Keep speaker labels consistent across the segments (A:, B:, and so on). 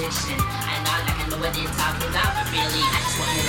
A: I nod like I know what they're talking about, but really, I just want your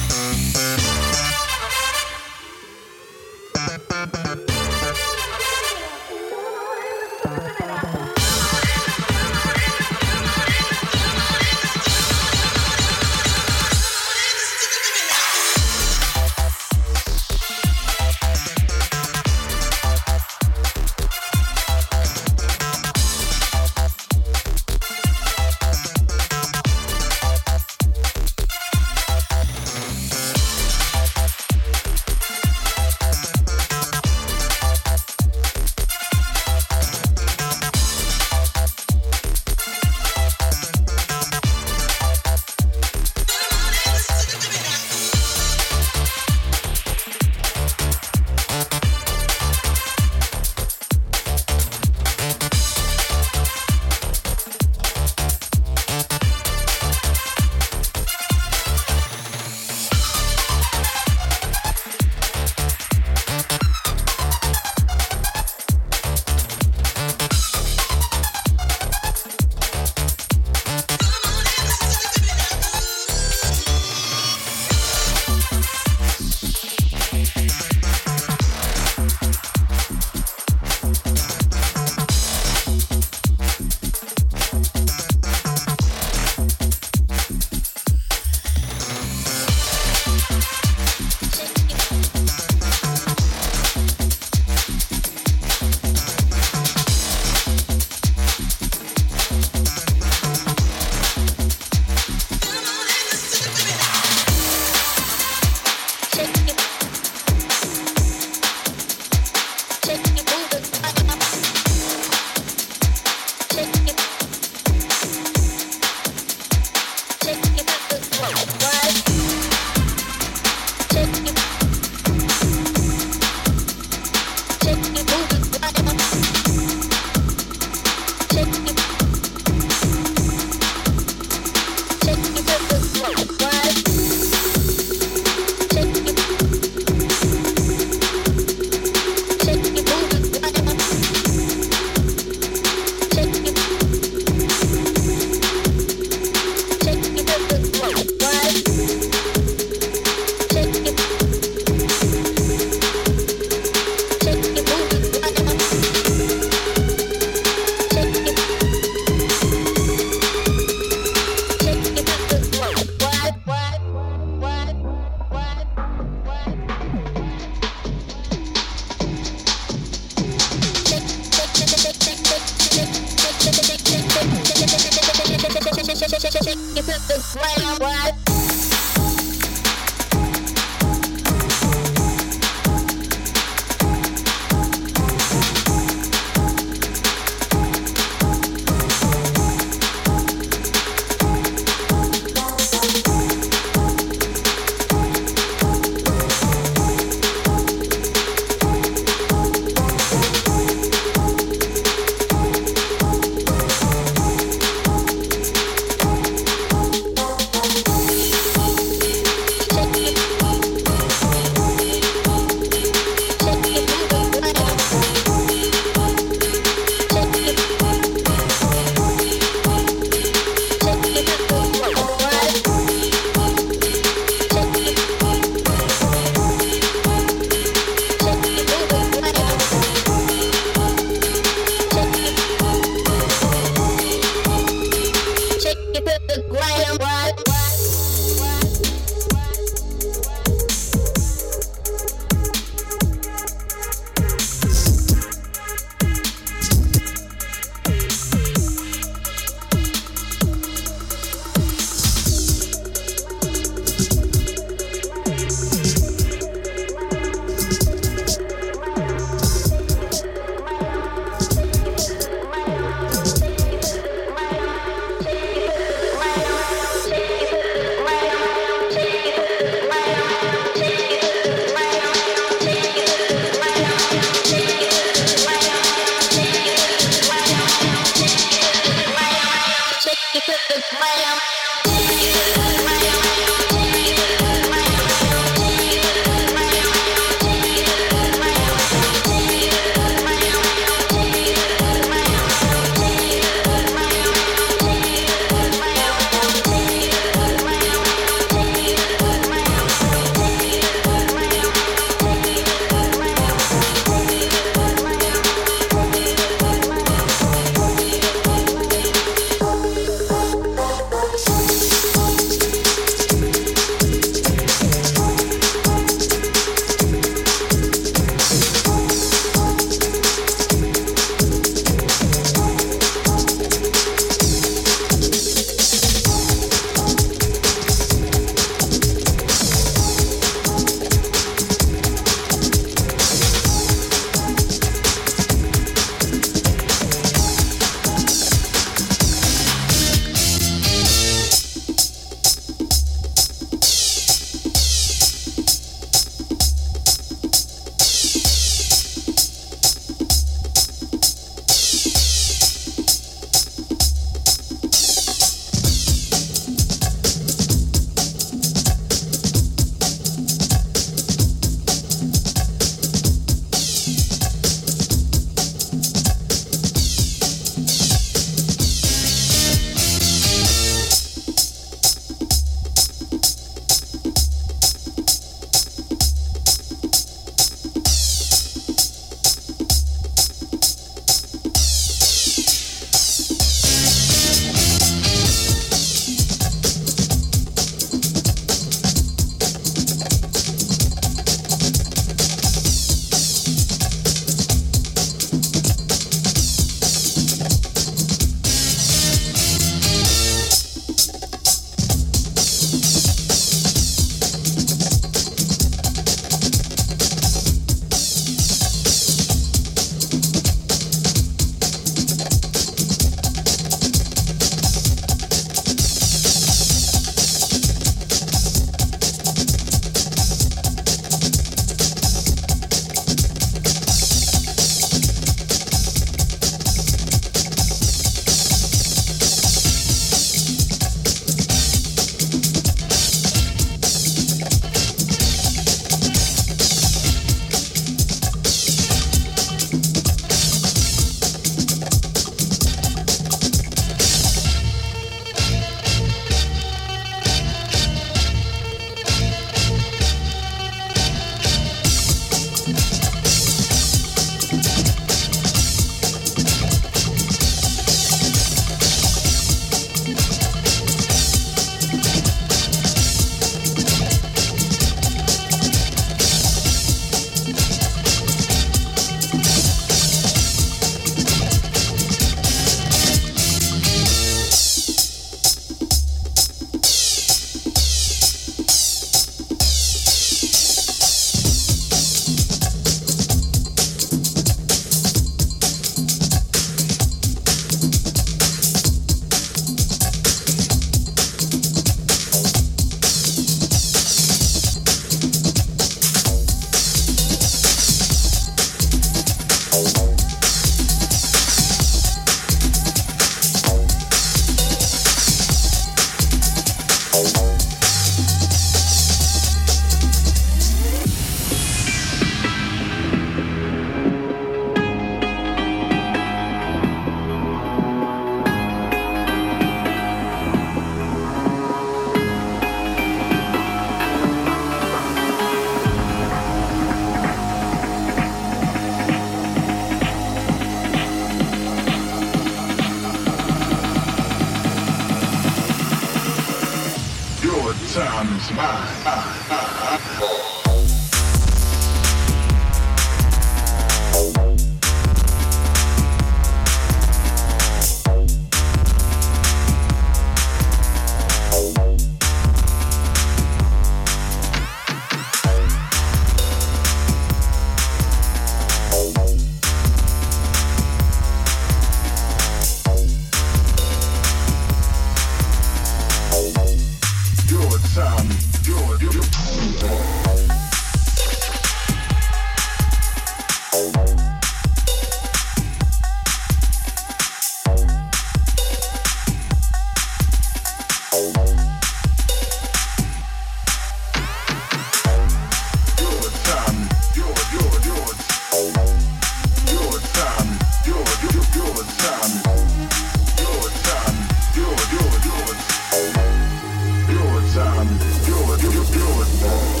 A: Lord.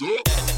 B: Hands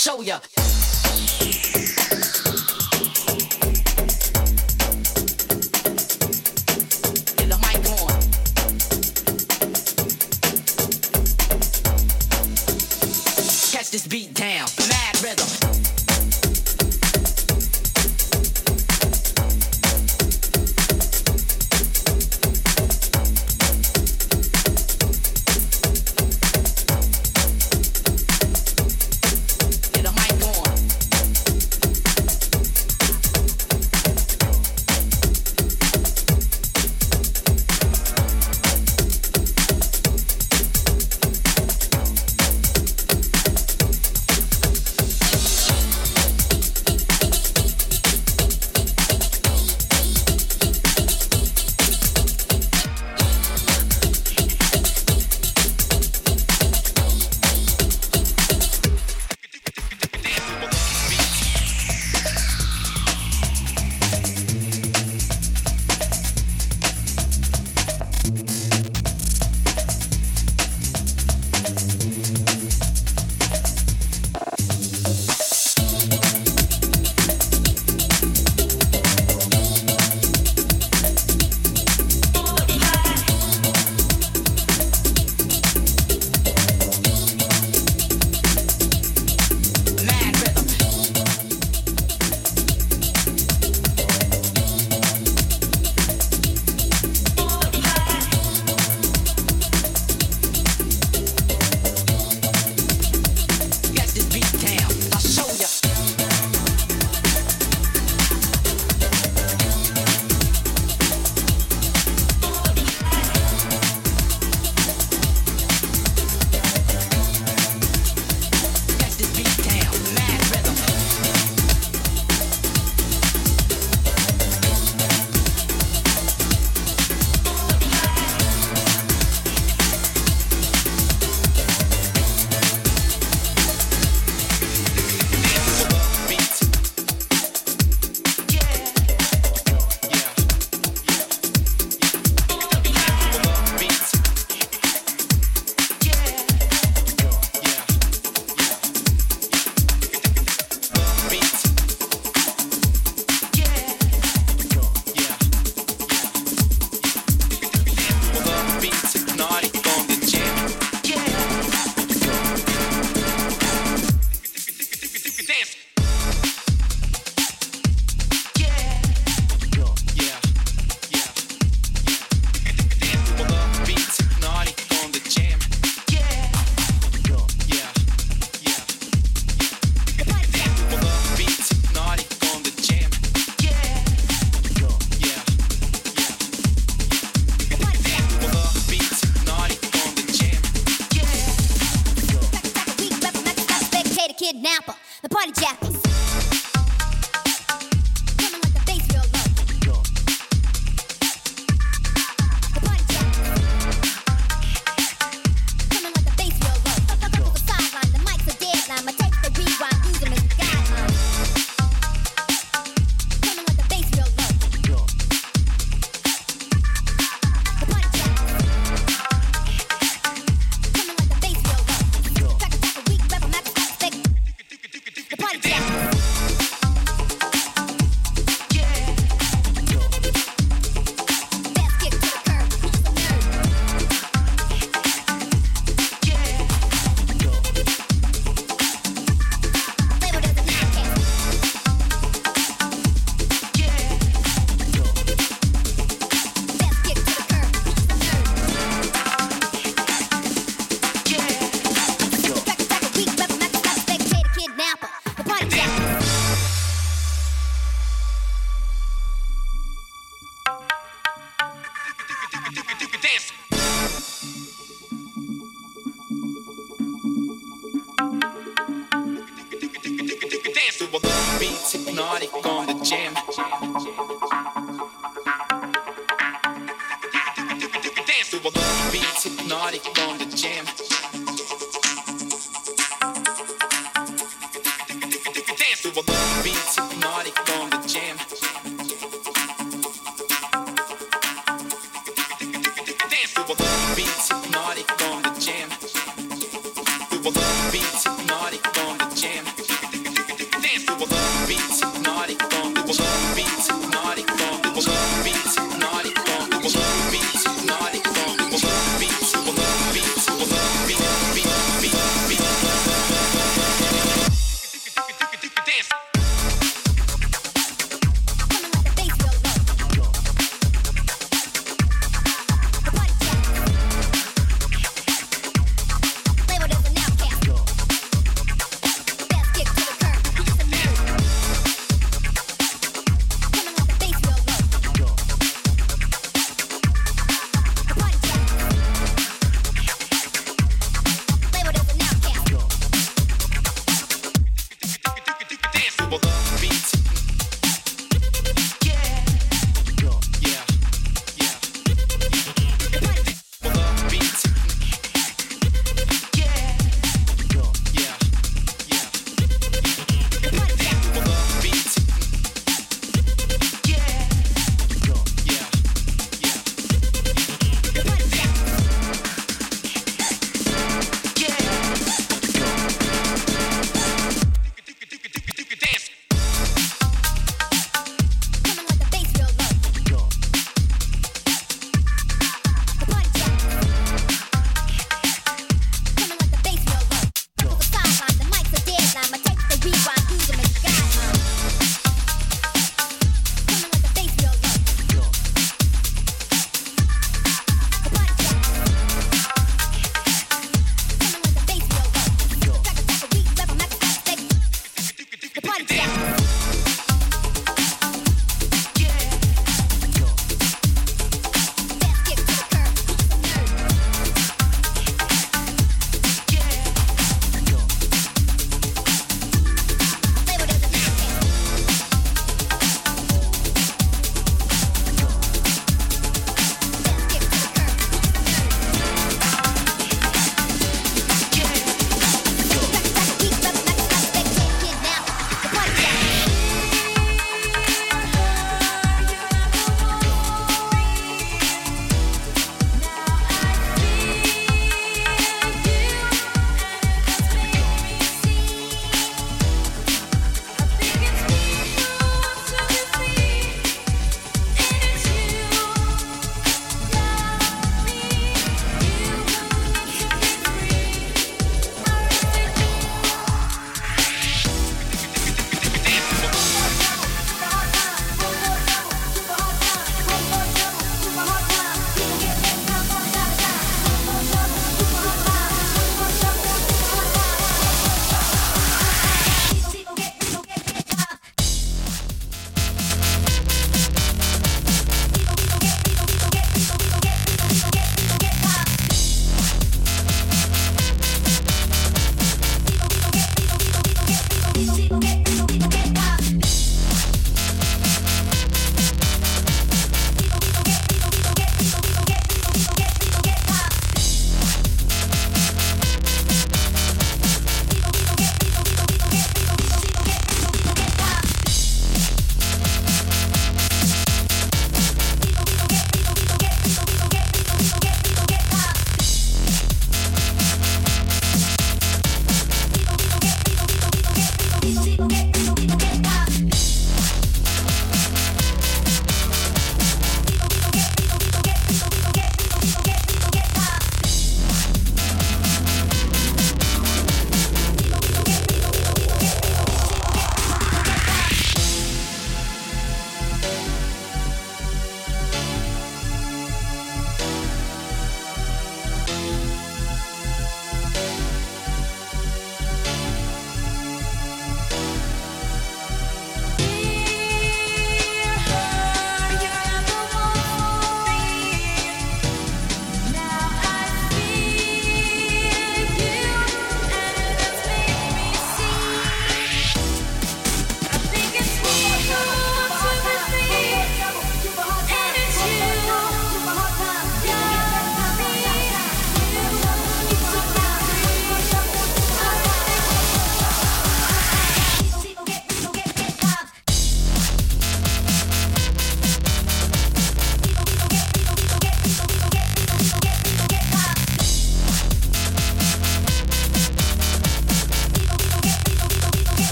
B: show ya.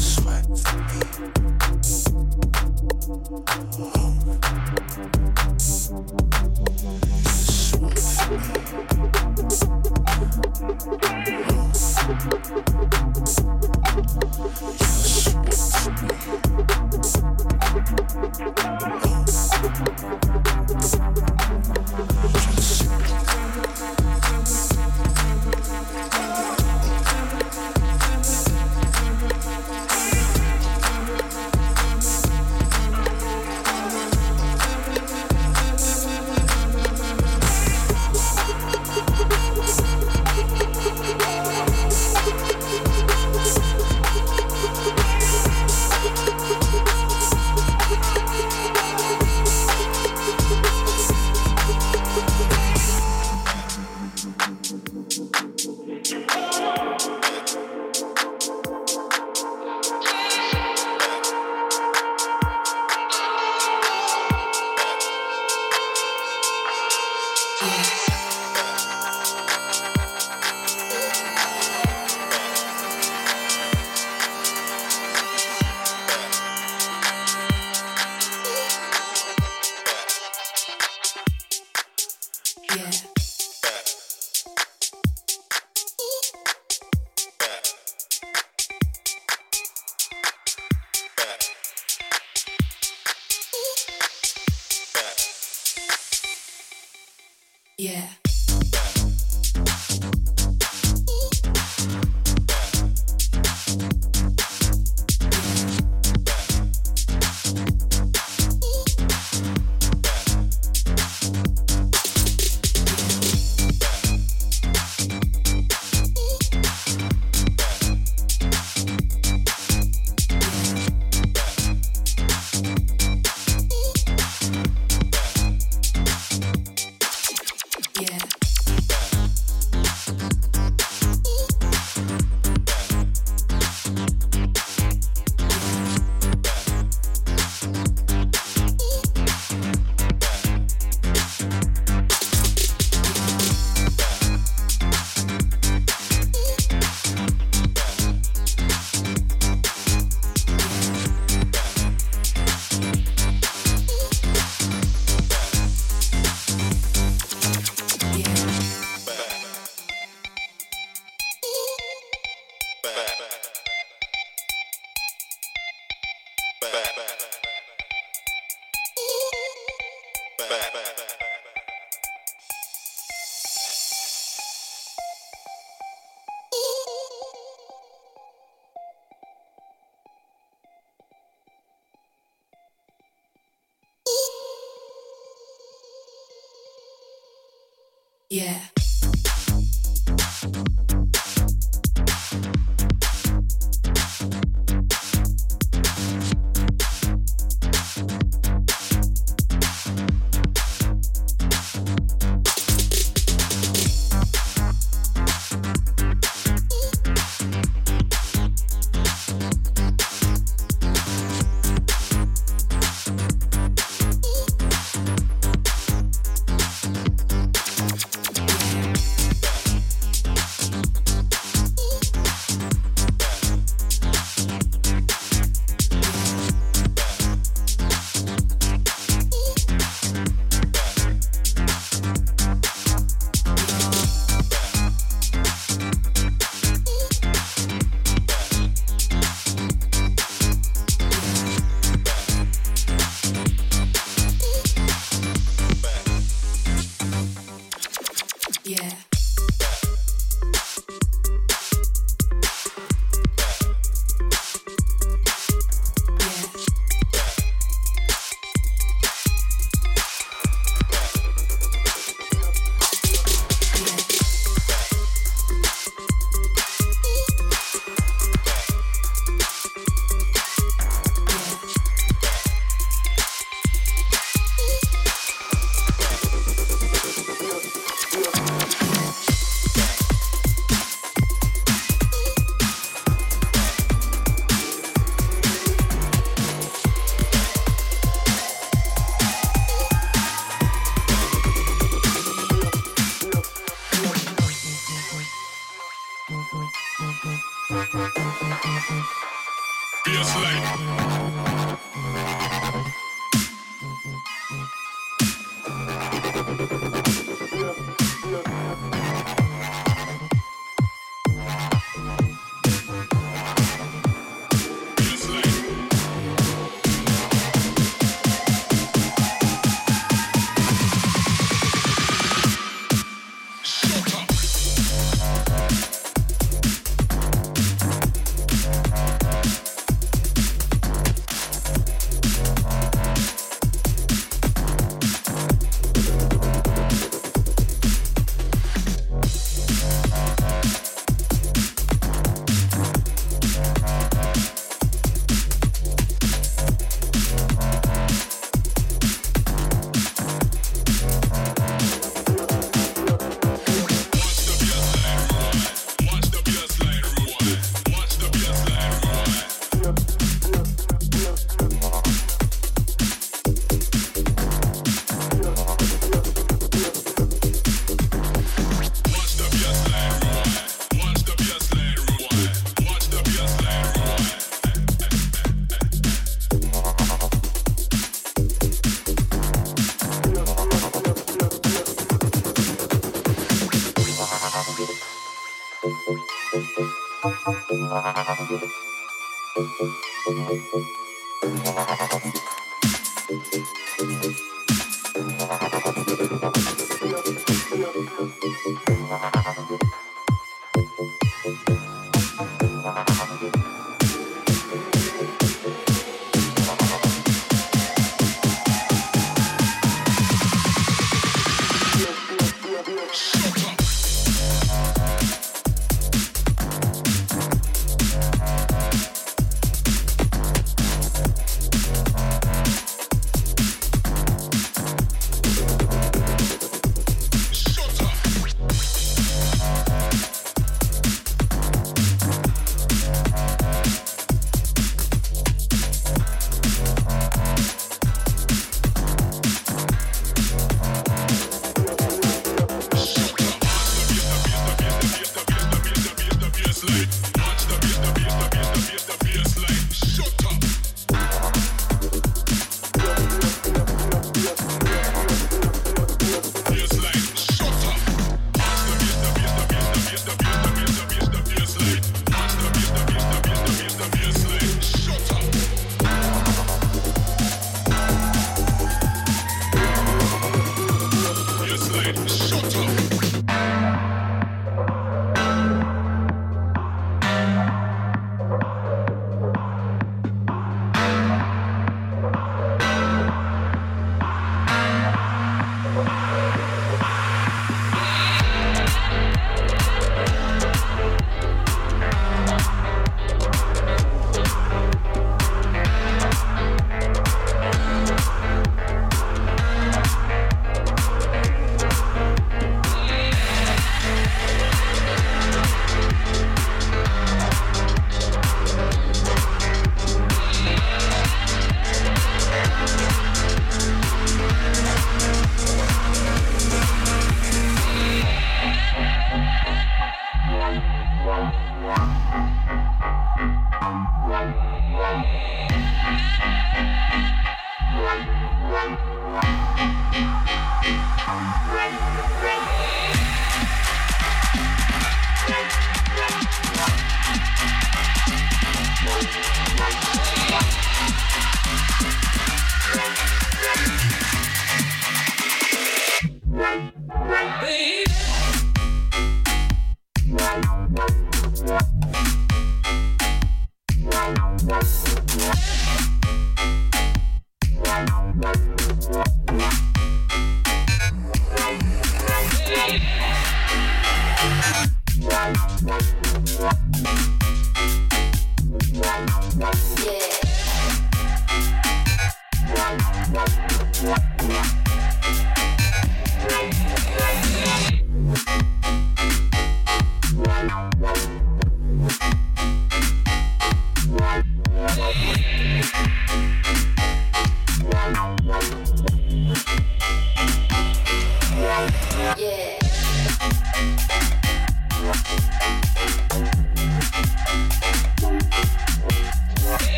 C: Sweat.
D: Yeah.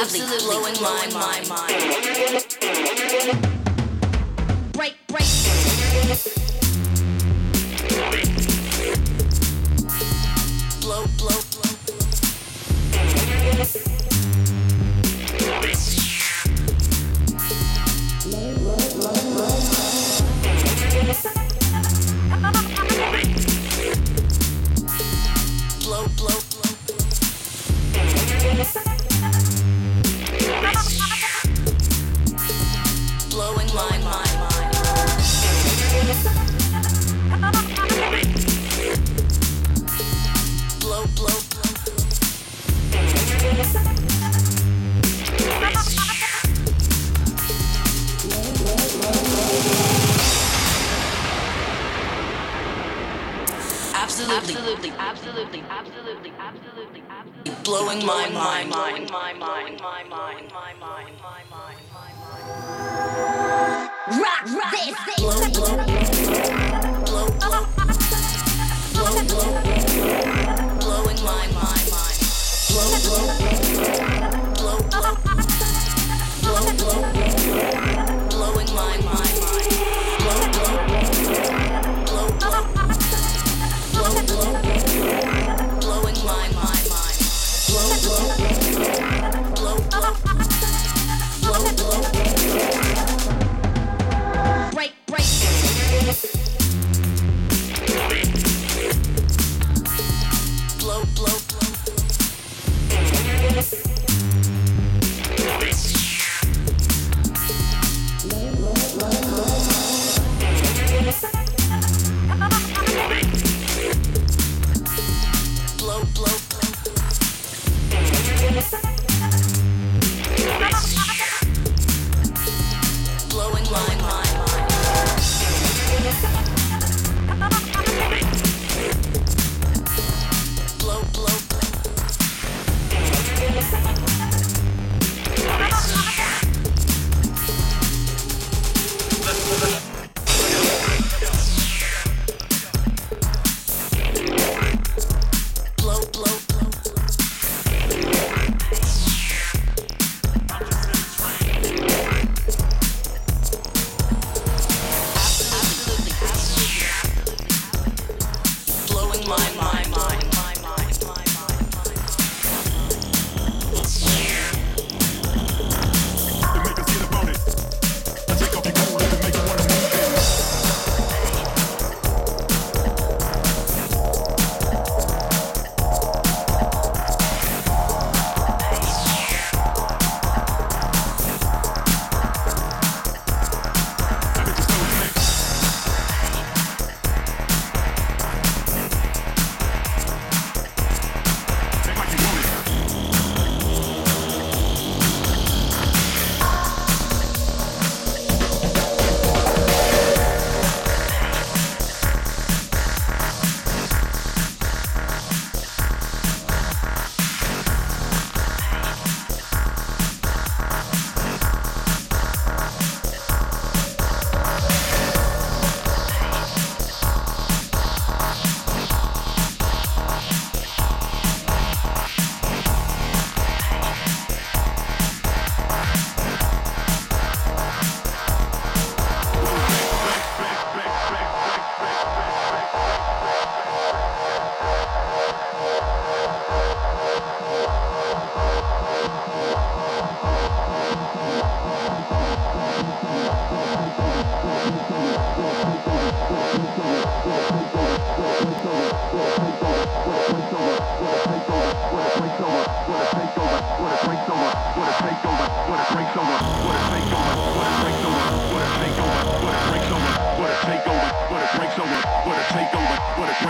A: Absolutely, blowing my mind,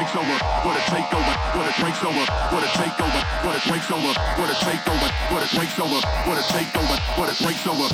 E: breaks over, what a takeover, what a breaks over, what a takeover, what a breaks over, what a takeover, what a breaks over, what a takeover, what a breaks over.